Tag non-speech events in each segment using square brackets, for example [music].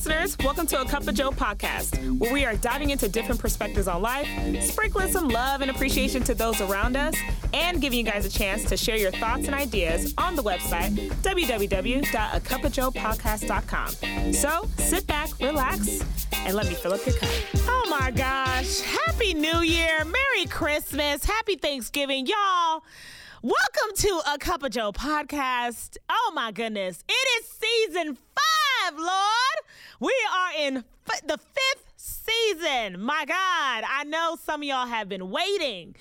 listeners. Welcome to a Cup of Joe podcast, where we are diving into different perspectives on life, sprinkling some love and appreciation to those around us, and giving you guys a chance to share your thoughts and ideas on the website, www.acupofjoepodcast.com. So sit back, relax, and let me fill up your cup. Oh my gosh. Happy New Year. Merry Christmas. Happy Thanksgiving, y'all. Welcome to a Cup of Joe podcast. Oh my goodness. It is season five, Lord. We are in f- the fifth season. My God, I know some of y'all have been waiting.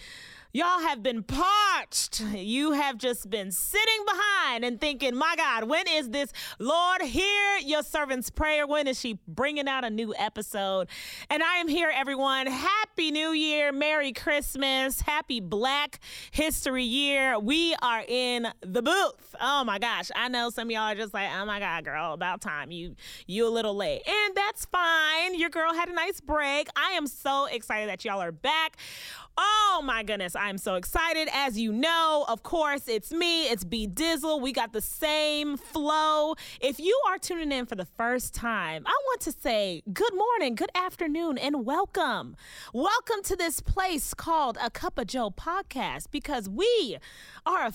Y'all have been parched. You have just been sitting behind and thinking, my God, when is this? Lord, hear your servant's prayer. When is she bringing out a new episode? And I am here, everyone. Happy New Year. Merry Christmas. Happy Black History Year. We are in the booth. Oh my gosh. I know some of y'all are just like, oh my God, girl, about time. You you a little late. And that's fine. Your girl had a nice break. I am so excited that y'all are back. Oh my goodness, I'm so excited. As you know, of course, it's me, it's B Dizzle. We got the same flow. If you are tuning in for the first time, I want to say good morning, good afternoon, and welcome. Welcome to this place called A Cup of Joe podcast because we are a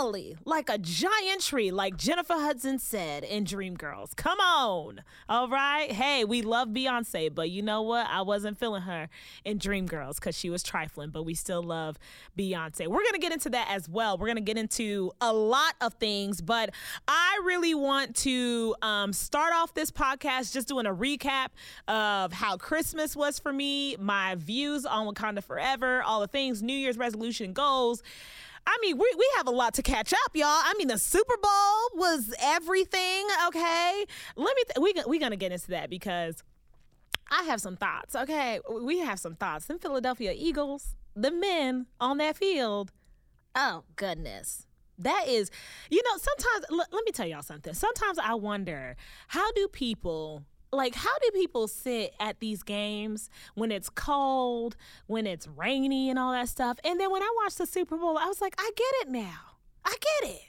family like a giant tree, like Jennifer Hudson said in Dreamgirls. Come on. All right. Hey, we love Beyonce, but you know what? I wasn't feeling her in Dreamgirls because she was trifling, but we still love Beyonce. We're going to get into that as well. We're going to get into a lot of things, but I really want to um, start off this podcast just doing a recap of how Christmas was for me, my views on Wakanda Forever, all the things, New Year's resolution goals. I mean, we, we have a lot to catch up, y'all. I mean, the Super Bowl was everything, okay? Let me, th- we, we're going to get into that because I have some thoughts, okay? We have some thoughts. Them Philadelphia Eagles, the men on that field, oh, goodness. That is, you know, sometimes, l- let me tell y'all something. Sometimes I wonder how do people like how do people sit at these games when it's cold when it's rainy and all that stuff? And then when i watched the super bowl i was like i get it now. I get it.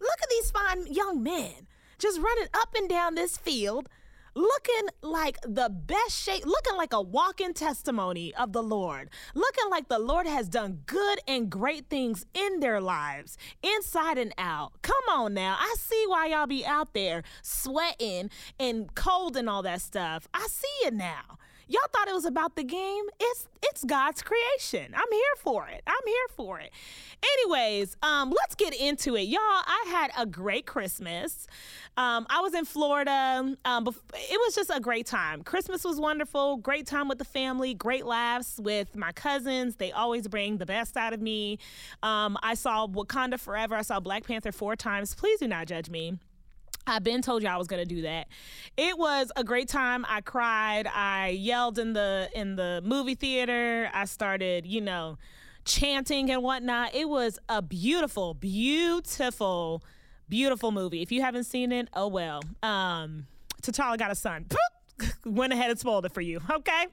Look at these fine young men just running up and down this field looking like the best shape, looking like a walking testimony of the Lord, looking like the Lord has done good and great things in their lives, inside and out. Come on now. I see why y'all be out there sweating and cold and all that stuff. I see it now. Y'all thought it was about the game. It's it's God's creation. I'm here for it. I'm here for it. Anyways, um, let's get into it, y'all. I had a great Christmas. Um, I was in Florida. Um, it was just a great time. Christmas was wonderful. Great time with the family. Great laughs with my cousins. They always bring the best out of me. Um, I saw Wakanda Forever. I saw Black Panther four times. Please do not judge me. I've been told you I was gonna do that. It was a great time. I cried. I yelled in the in the movie theater. I started, you know, chanting and whatnot. It was a beautiful, beautiful, beautiful movie. If you haven't seen it, oh well. Um, T'Challa got a son. [laughs] Went ahead and spoiled it for you, okay?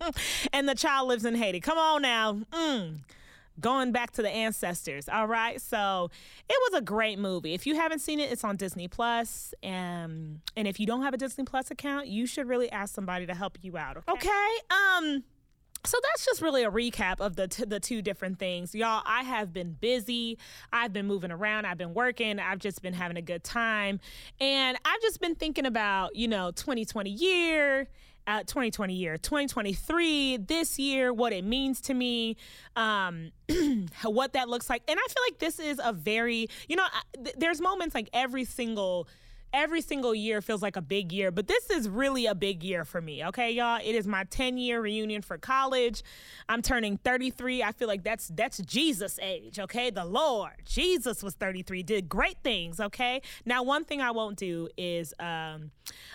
[laughs] and the child lives in Haiti. Come on now. Mm going back to the ancestors. All right. So it was a great movie. If you haven't seen it, it's on Disney Plus. And and if you don't have a Disney Plus account, you should really ask somebody to help you out. Okay. okay? Um so that's just really a recap of the t- the two different things. Y'all, I have been busy. I've been moving around. I've been working. I've just been having a good time. And I've just been thinking about, you know, 2020 year uh, 2020 year, 2023, this year, what it means to me, um, [clears throat] what that looks like. And I feel like this is a very, you know, th- there's moments like every single every single year feels like a big year, but this is really a big year for me. Okay, y'all. It is my 10 year reunion for college. I'm turning 33. I feel like that's that's Jesus age. Okay, the Lord Jesus was 33, did great things. Okay. Now, one thing I won't do is um,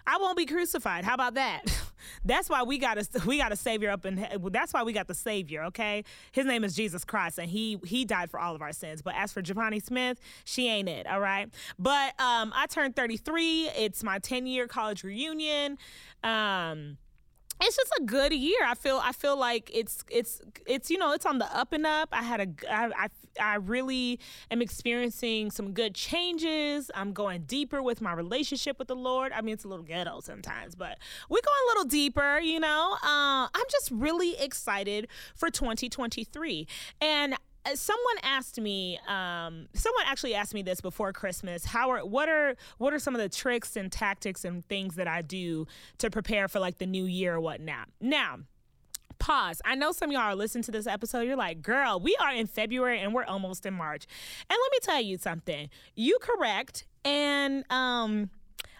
I won't be crucified. How about that? [laughs] That's why we got a [laughs] we got a savior up in. That's why we got the savior. Okay, his name is Jesus Christ, and he he died for all of our sins. But as for Javani Smith, she ain't it. All right. But um, I turned 33. It's my 10 year college reunion. Um, it's just a good year. I feel I feel like it's it's it's you know it's on the up and up. I had a I I, I really am experiencing some good changes. I'm going deeper with my relationship with the Lord. I mean it's a little ghetto sometimes, but we're going a little deeper. You know, uh, I'm just really excited for 2023 and someone asked me um, someone actually asked me this before christmas how are what are what are some of the tricks and tactics and things that i do to prepare for like the new year or whatnot now pause. I know some y'all are listening to this episode. You're like, girl, we are in February and we're almost in March. And let me tell you something. You correct. And um,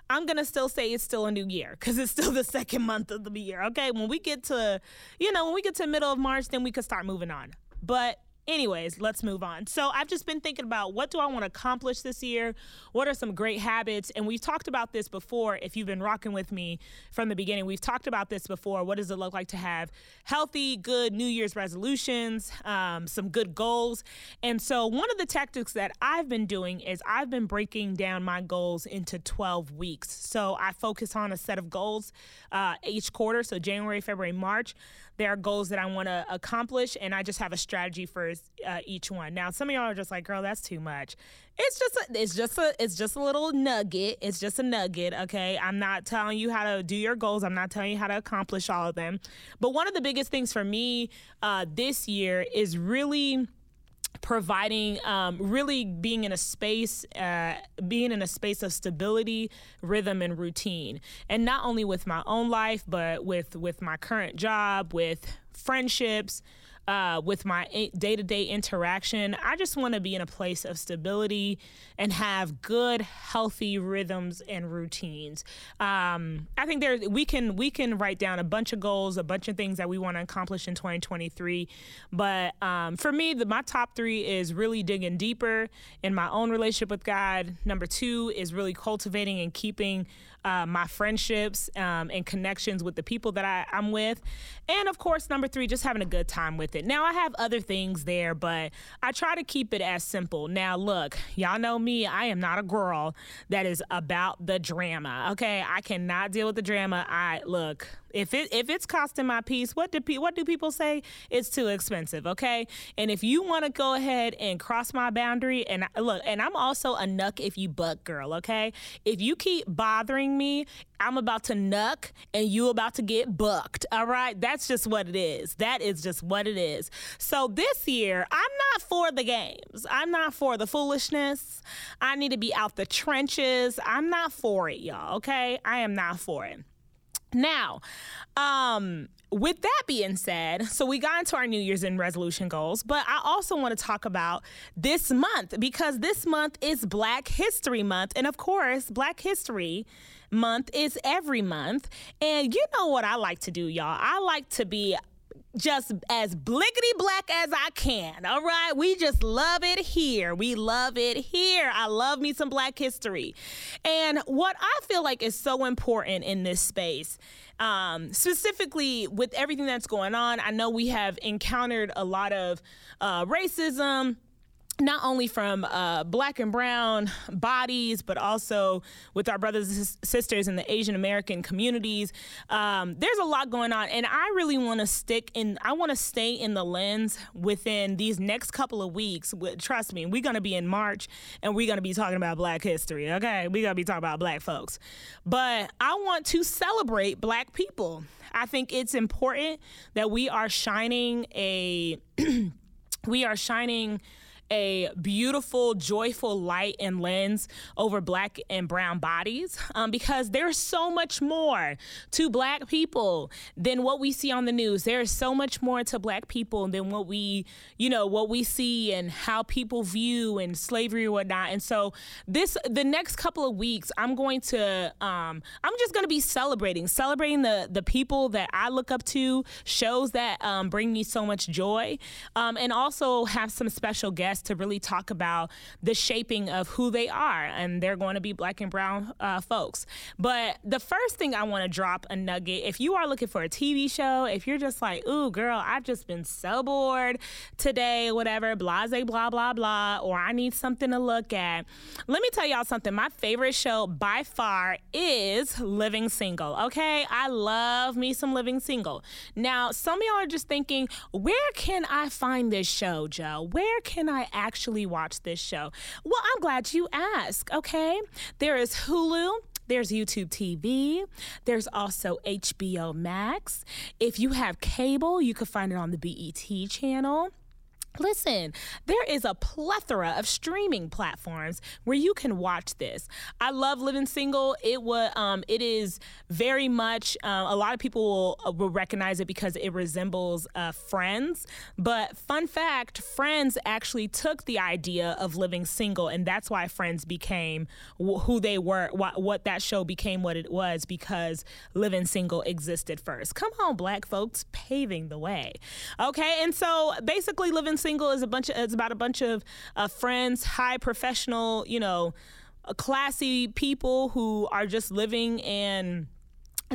I'm gonna still say it's still a new year because it's still [laughs] the second month of the year. Okay. When we get to, you know, when we get to middle of March, then we could start moving on. But anyways, let's move on. So I've just been thinking about what do I want to accomplish this year? What are some great habits? And we've talked about this before. If you've been rocking with me from the beginning, we've talked about this before. What does it look like to have healthy, good New Year's resolutions, um, some good goals? And so one of the tactics that I've been doing is I've been breaking down my goals into 12 weeks. So I focus on a set of goals uh, each quarter. So January, February, March. There are goals that I want to accomplish, and I just have a strategy for uh, each one. Now, some of y'all are just like, "Girl, that's too much." It's just a, it's just a it's just a little nugget. It's just a nugget, okay? I'm not telling you how to do your goals. I'm not telling you how to accomplish all of them. But one of the biggest things for me uh, this year is really providing um, really being in a space uh, being in a space of stability rhythm and routine. And not only with my own life but with with my current job with friendships uh, with my day to day interaction. I just want to be in a place of stability and have good, healthy rhythms and routines. Um, I think there we can we can write down a bunch of goals, a bunch of things that we want to accomplish in 2023. But um, for me, the, my top three is really digging deeper in my own relationship with God. Number two is really cultivating and keeping uh, my friendships um, and connections with the people that I, I'm with. And of course, number three, just having a good time with it. Now, I have other things there, but I try to keep it as simple. Now, look, y'all know me, I am not a girl that is about the drama. Okay, I cannot deal with the drama. I look, if it if it's costing my piece, what do pe- what do people say? It's too expensive, okay? And if you want to go ahead and cross my boundary, and I, look, and I'm also a nuck if you buck girl, okay? If you keep bothering me, I'm about to nuck and you about to get bucked. All right, that's just what it is. That is just what it is. So this year, I'm not for the games. I'm not for the foolishness. I need to be out the trenches. I'm not for it, y'all. Okay, I am not for it. Now, um, with that being said, so we got into our New Year's and resolution goals, but I also want to talk about this month because this month is Black History Month. And of course, Black History Month is every month. And you know what I like to do, y'all? I like to be just as blickety black as I can. All right. We just love it here. We love it here. I love me some black history. And what I feel like is so important in this space, um, specifically with everything that's going on, I know we have encountered a lot of uh, racism not only from uh, black and brown bodies, but also with our brothers and sisters in the Asian American communities. Um, there's a lot going on, and I really want to stick in. I want to stay in the lens within these next couple of weeks. Trust me, we're going to be in March, and we're going to be talking about Black history. Okay, we're going to be talking about Black folks, but I want to celebrate Black people. I think it's important that we are shining a. [clears throat] we are shining a beautiful, joyful light and lens over black and brown bodies um, because there's so much more to black people than what we see on the news. There is so much more to black people than what we, you know, what we see and how people view and slavery or whatnot. And so this, the next couple of weeks, I'm going to, um, I'm just going to be celebrating, celebrating the the people that I look up to, shows that um, bring me so much joy, um, and also have some special guests to really talk about the shaping of who they are, and they're going to be black and brown uh, folks. But the first thing I want to drop a nugget if you are looking for a TV show, if you're just like, ooh, girl, I've just been so bored today, whatever, blase, blah, blah, blah, or I need something to look at, let me tell y'all something. My favorite show by far is Living Single, okay? I love me some Living Single. Now, some of y'all are just thinking, where can I find this show, Joe? Where can I actually watch this show? Well, I'm glad you asked, okay? There is Hulu. There's YouTube TV. There's also HBO Max. If you have cable, you can find it on the BET channel. Listen, there is a plethora of streaming platforms where you can watch this. I love Living Single. It was, um, it is very much. Uh, a lot of people will, uh, will, recognize it because it resembles uh, Friends. But fun fact: Friends actually took the idea of Living Single, and that's why Friends became wh- who they were. Wh- what that show became what it was because Living Single existed first. Come on, Black folks, paving the way. Okay, and so basically, Living single is a bunch of it's about a bunch of uh, friends, high professional, you know, uh, classy people who are just living and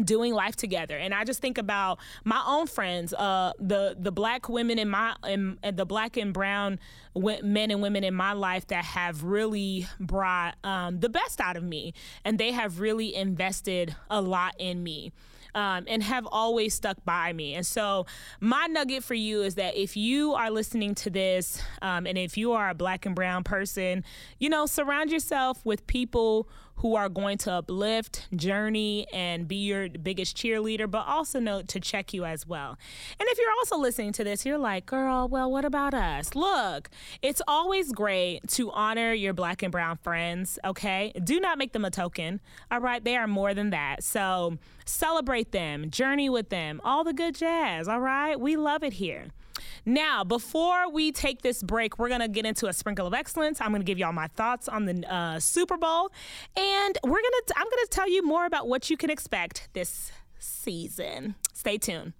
doing life together. And i just think about my own friends uh, the the black women in my in, the black and brown men and women in my life that have really brought um, the best out of me. And they have really invested a lot in me um, and have always stuck by me. And so, my nugget for you is that if you are listening to this, um, and if you are a black and brown person, you know, surround yourself with people who are going to uplift, journey, and be your biggest cheerleader, but also know to check you as well. And if you're also listening to this, you're like, girl, well, what about us? Look, it's always great to honor your black and brown friends, okay? Do not make them a token, all right? They are more than that. So celebrate them, journey with them, all the good jazz, all right? We love it here. Now, before we take this break, we're going to get into a sprinkle of excellence. I'm going to give y'all my thoughts on the uh, Super Bowl, and we're going to I'm going to tell you more about what you can expect this season. Stay tuned.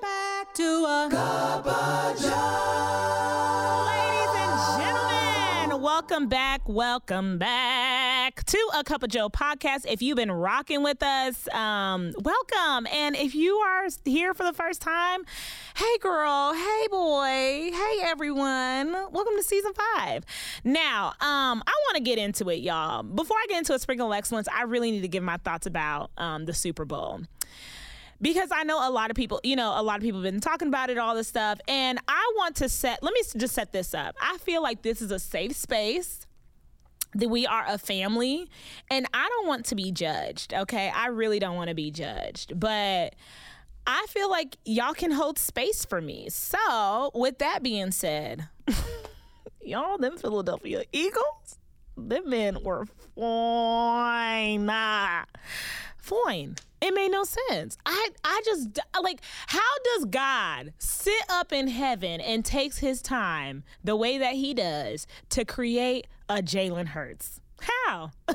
Back to a Welcome back. Welcome back to a Cup of Joe podcast. If you've been rocking with us, um, welcome. And if you are here for the first time, hey girl, hey boy, hey everyone. Welcome to season five. Now, um, I want to get into it, y'all. Before I get into a sprinkle of excellence, I really need to give my thoughts about um, the Super Bowl because I know a lot of people, you know, a lot of people have been talking about it, all this stuff. And I want to set, let me just set this up. I feel like this is a safe space that we are a family and I don't want to be judged, okay? I really don't want to be judged. But I feel like y'all can hold space for me. So, with that being said, [laughs] y'all, them Philadelphia Eagles, them men were fine. Fine. It made no sense. I I just like how does God sit up in heaven and takes his time the way that he does to create a Jalen Hurts? How? [laughs]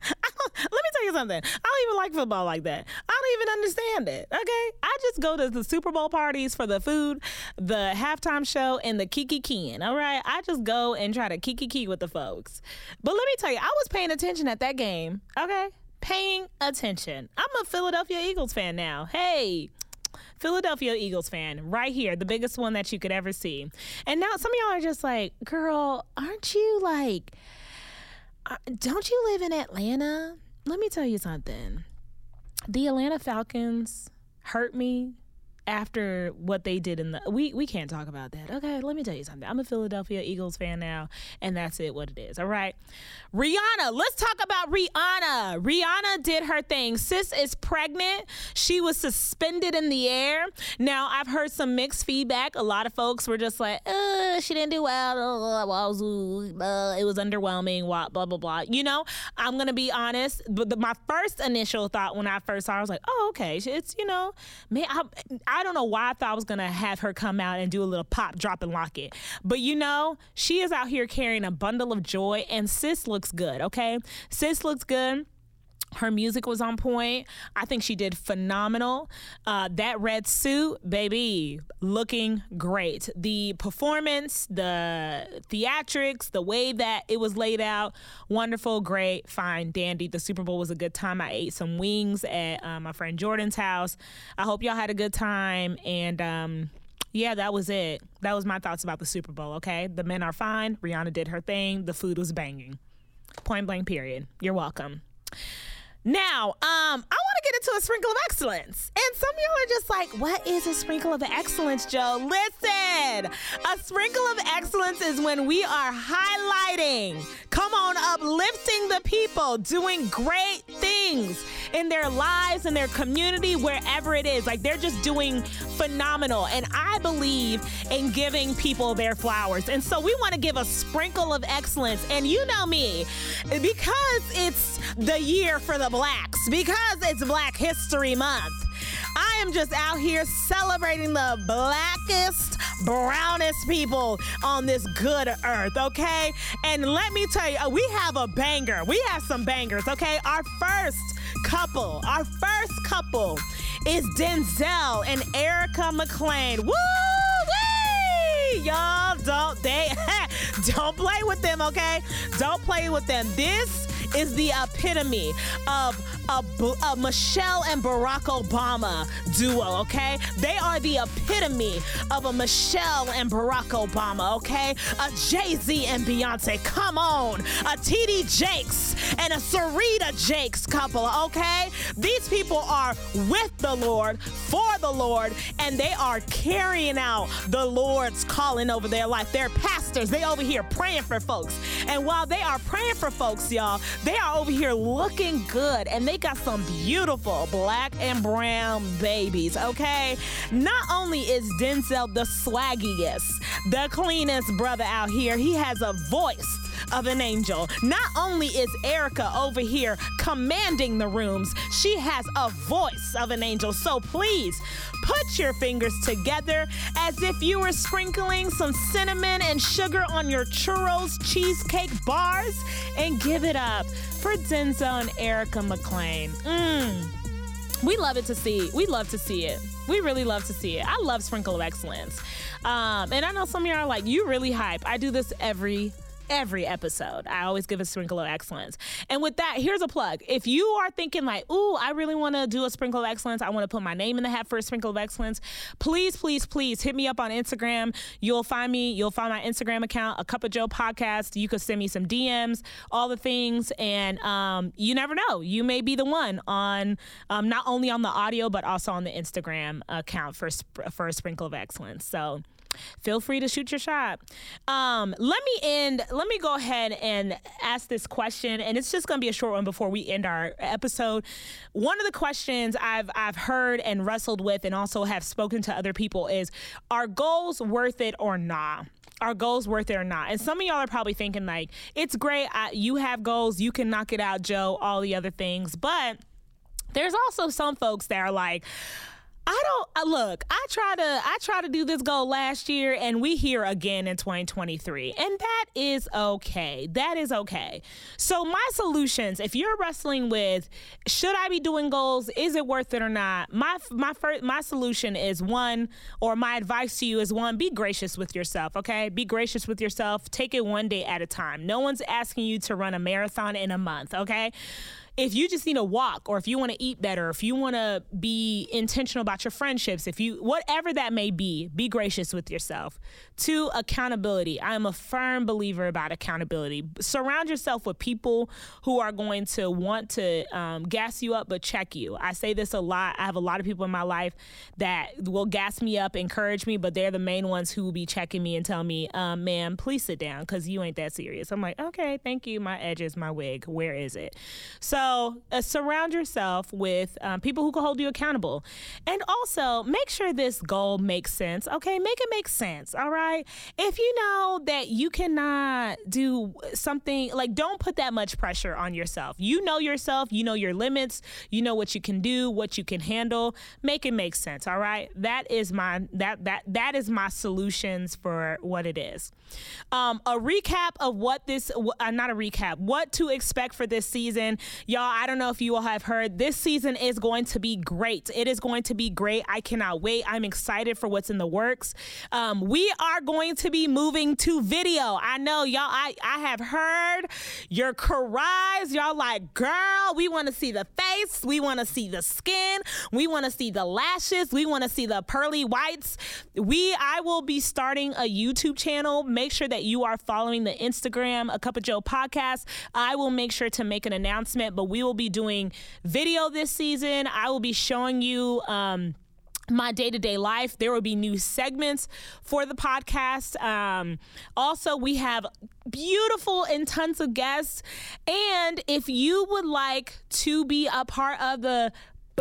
Let me tell you something. I don't even like football like that. I don't even understand it. Okay, I just go to the Super Bowl parties for the food, the halftime show, and the kiki keying. All right, I just go and try to kiki key with the folks. But let me tell you, I was paying attention at that game. Okay, paying attention. I'm a Philadelphia Eagles fan now. Hey. Philadelphia Eagles fan, right here, the biggest one that you could ever see. And now some of y'all are just like, girl, aren't you like, uh, don't you live in Atlanta? Let me tell you something. The Atlanta Falcons hurt me after what they did in the we we can't talk about that. Okay, let me tell you something. I'm a Philadelphia Eagles fan now, and that's it. What it is. All right, Rihanna. Let's talk about Rihanna. Rihanna did her thing. Sis is pregnant. She was suspended in the air. Now I've heard some mixed feedback. A lot of folks were just like, uh, she didn't do well. It was underwhelming. Blah blah blah blah. You know, I'm gonna be honest. But my first initial thought when I first saw, her, I was like, oh okay, it's you know, man, I I don't know why I thought I was gonna have her come out and do a little pop, drop, and lock it. But you know, she is out here carrying a bundle of joy, and sis looks good. Okay, sis looks good. Her music was on point. I think she did phenomenal. Uh, that red suit, baby, looking great. The performance, the theatrics, the way that it was laid out, wonderful, great, fine, dandy. The Super Bowl was a good time. I ate some wings at uh, my friend Jordan's house. I hope y'all had a good time. And, um, yeah, that was it. That was my thoughts about the Super Bowl, okay? The men are fine. Rihanna did her thing. The food was banging. Point blank, period. You're welcome. Now, um, I want to get into a sprinkle of excellence. And some of y'all are just like, what is a sprinkle of excellence, Joe? Listen, a sprinkle of excellence is when we are highlighting, come on, uplifting the people, doing great things in their lives, in their community, wherever it is. Like they're just doing phenomenal. And I believe in giving people their flowers. And so we want to give a sprinkle of excellence. And you know me, because it's the year for the blacks, because it's Black History Month. I am just out here celebrating the blackest, brownest people on this good earth, okay? And let me tell you, uh, we have a banger. We have some bangers, okay? Our first couple, our first couple is Denzel and Erica McLean. Woo! Y'all don't they [laughs] don't play with them, okay? Don't play with them. This is the epitome of a, a, Michelle and Barack Obama duo, okay? They are the epitome of a Michelle and Barack Obama, okay? A Jay Z and Beyonce, come on. A TD Jakes and a Serita Jakes couple, okay? These people are with the Lord, for the Lord, and they are carrying out the Lord's calling over their life. They're pastors, they over here praying for folks. And while they are praying for folks, y'all, they are over here looking good and they got some beautiful black and brown babies, okay? Not only is Denzel the swaggiest, the cleanest brother out here, he has a voice of an angel. Not only is Erica over here commanding the rooms, she has a voice of an angel. So please put your fingers together as if you were sprinkling some cinnamon and sugar on your churros cheesecake bars and give it up for Denzel and Erica McLean. Mmm. We love it to see. We love to see it. We really love to see it. I love Sprinkle of Excellence. Um, and I know some of y'all are like, you really hype. I do this every every episode. I always give a sprinkle of excellence. And with that, here's a plug. If you are thinking like, ooh, I really want to do a sprinkle of excellence, I want to put my name in the hat for a sprinkle of excellence, please, please, please hit me up on Instagram. You'll find me, you'll find my Instagram account, a cup of Joe podcast. You could send me some DMs, all the things. And um, you never know. You may be the one on um, not only on the audio, but also on the Instagram account for, for a sprinkle of excellence. So, feel free to shoot your shot. Um, let me end, let me go ahead and ask this question, and it's just going to be a short one before we end our episode. One of the questions I've, I've heard and wrestled with, and also have spoken to other people, is Are goals worth it or not? Are goals worth it or not? And some of y'all are probably thinking, like, it's great. I, you have goals, you can knock it out, Joe, all the other things. But there's also some folks that are like, I don't uh, look. I try to I try to do this goal last year, and we here again in 2023, and that is okay. That is okay. So my solutions, if you're wrestling with, should I be doing goals? Is it worth it or not? My my first my solution is one, or my advice to you is one: be gracious with yourself. Okay, be gracious with yourself. Take it one day at a time. No one's asking you to run a marathon in a month. Okay if you just need to walk or if you want to eat better, if you want to be intentional about your friendships, if you, whatever that may be, be gracious with yourself. Two, accountability. I am a firm believer about accountability. Surround yourself with people who are going to want to um, gas you up but check you. I say this a lot. I have a lot of people in my life that will gas me up, encourage me, but they're the main ones who will be checking me and tell me, um, ma'am, please sit down because you ain't that serious. I'm like, okay, thank you. My edges, my wig, where is it? So, so uh, surround yourself with um, people who can hold you accountable. And also make sure this goal makes sense. Okay, make it make sense. All right. If you know that you cannot do something, like don't put that much pressure on yourself. You know yourself, you know your limits, you know what you can do, what you can handle. Make it make sense. All right. That is my that that that is my solutions for what it is. Um, a recap of what this uh, not a recap, what to expect for this season. Y'all Y'all, I don't know if you all have heard, this season is going to be great. It is going to be great. I cannot wait. I'm excited for what's in the works. Um, we are going to be moving to video. I know, y'all, I, I have heard your cries. Y'all like, girl, we want to see the face. We want to see the skin. We want to see the lashes. We want to see the pearly whites. We, I will be starting a YouTube channel. Make sure that you are following the Instagram, A Cup of Joe podcast. I will make sure to make an announcement but we will be doing video this season. I will be showing you. Um, my day to day life. There will be new segments for the podcast. Um, also, we have beautiful and tons of guests. And if you would like to be a part of the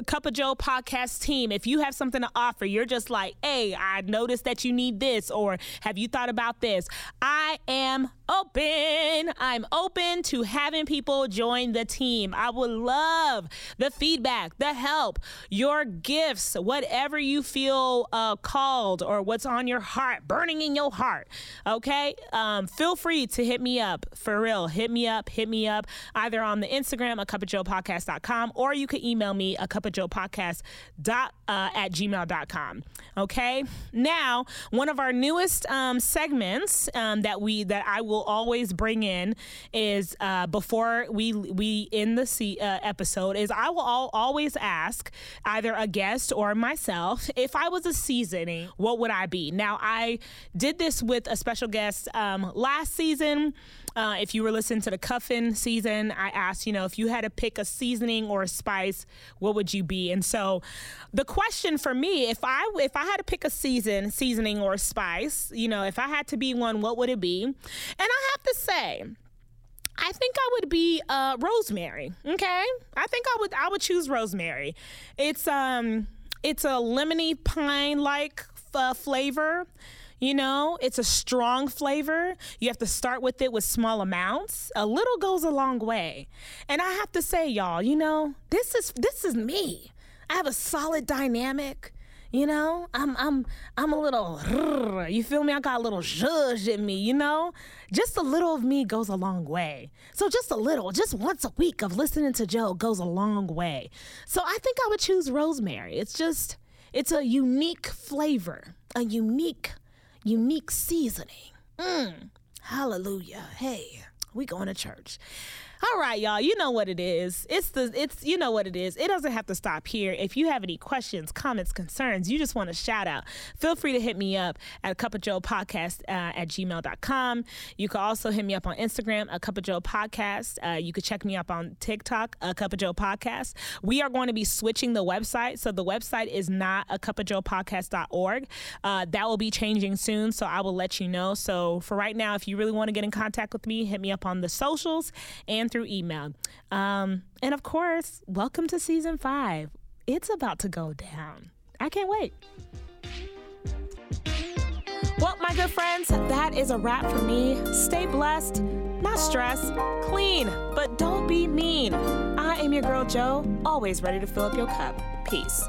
Cup of Joe podcast team, if you have something to offer, you're just like, hey, I noticed that you need this, or have you thought about this? I am open. I'm open to having people join the team. I would love the feedback, the help, your gifts, whatever you feel uh, called or what's on your heart, burning in your heart. Okay. Um, feel free to hit me up for real. Hit me up, hit me up either on the Instagram, a cup of joe podcast.com, or you can email me a cup of joe podcast dot, uh, at gmail.com. Okay. Now, one of our newest um, segments um, that we, that I will will always bring in is uh, before we we end the C, uh, episode is I will all, always ask either a guest or myself if I was a seasoning, what would I be? Now I did this with a special guest um, last season. Uh, if you were listening to the Cuffin season, I asked, you know, if you had to pick a seasoning or a spice, what would you be? And so, the question for me, if I if I had to pick a season, seasoning or spice, you know, if I had to be one, what would it be? And I have to say. I think I would be uh, rosemary. Okay, I think I would I would choose rosemary. It's um it's a lemony pine like f- flavor. You know, it's a strong flavor. You have to start with it with small amounts. A little goes a long way. And I have to say, y'all, you know, this is this is me. I have a solid dynamic. You know, I'm I'm I'm a little you feel me? I got a little zhuzh in me, you know? Just a little of me goes a long way. So just a little, just once a week of listening to Joe goes a long way. So I think I would choose rosemary. It's just it's a unique flavor, a unique unique seasoning. Mm, hallelujah. Hey, we going to church. All right, y'all. You know what it is. It's the it's you know what it is. It doesn't have to stop here. If you have any questions, comments, concerns, you just want to shout out, feel free to hit me up at a cup of Joe podcast uh, at gmail.com. You can also hit me up on Instagram, a cup of Joe podcast. Uh, you could check me up on TikTok, a cup of Joe podcast. We are going to be switching the website. So the website is not a cup of Joe podcast.org. Uh, that will be changing soon. So I will let you know. So for right now, if you really want to get in contact with me, hit me up on the socials and through email. Um, and of course, welcome to season five. It's about to go down. I can't wait. Well, my good friends, that is a wrap for me. Stay blessed, not stressed, clean, but don't be mean. I am your girl, Joe, always ready to fill up your cup. Peace.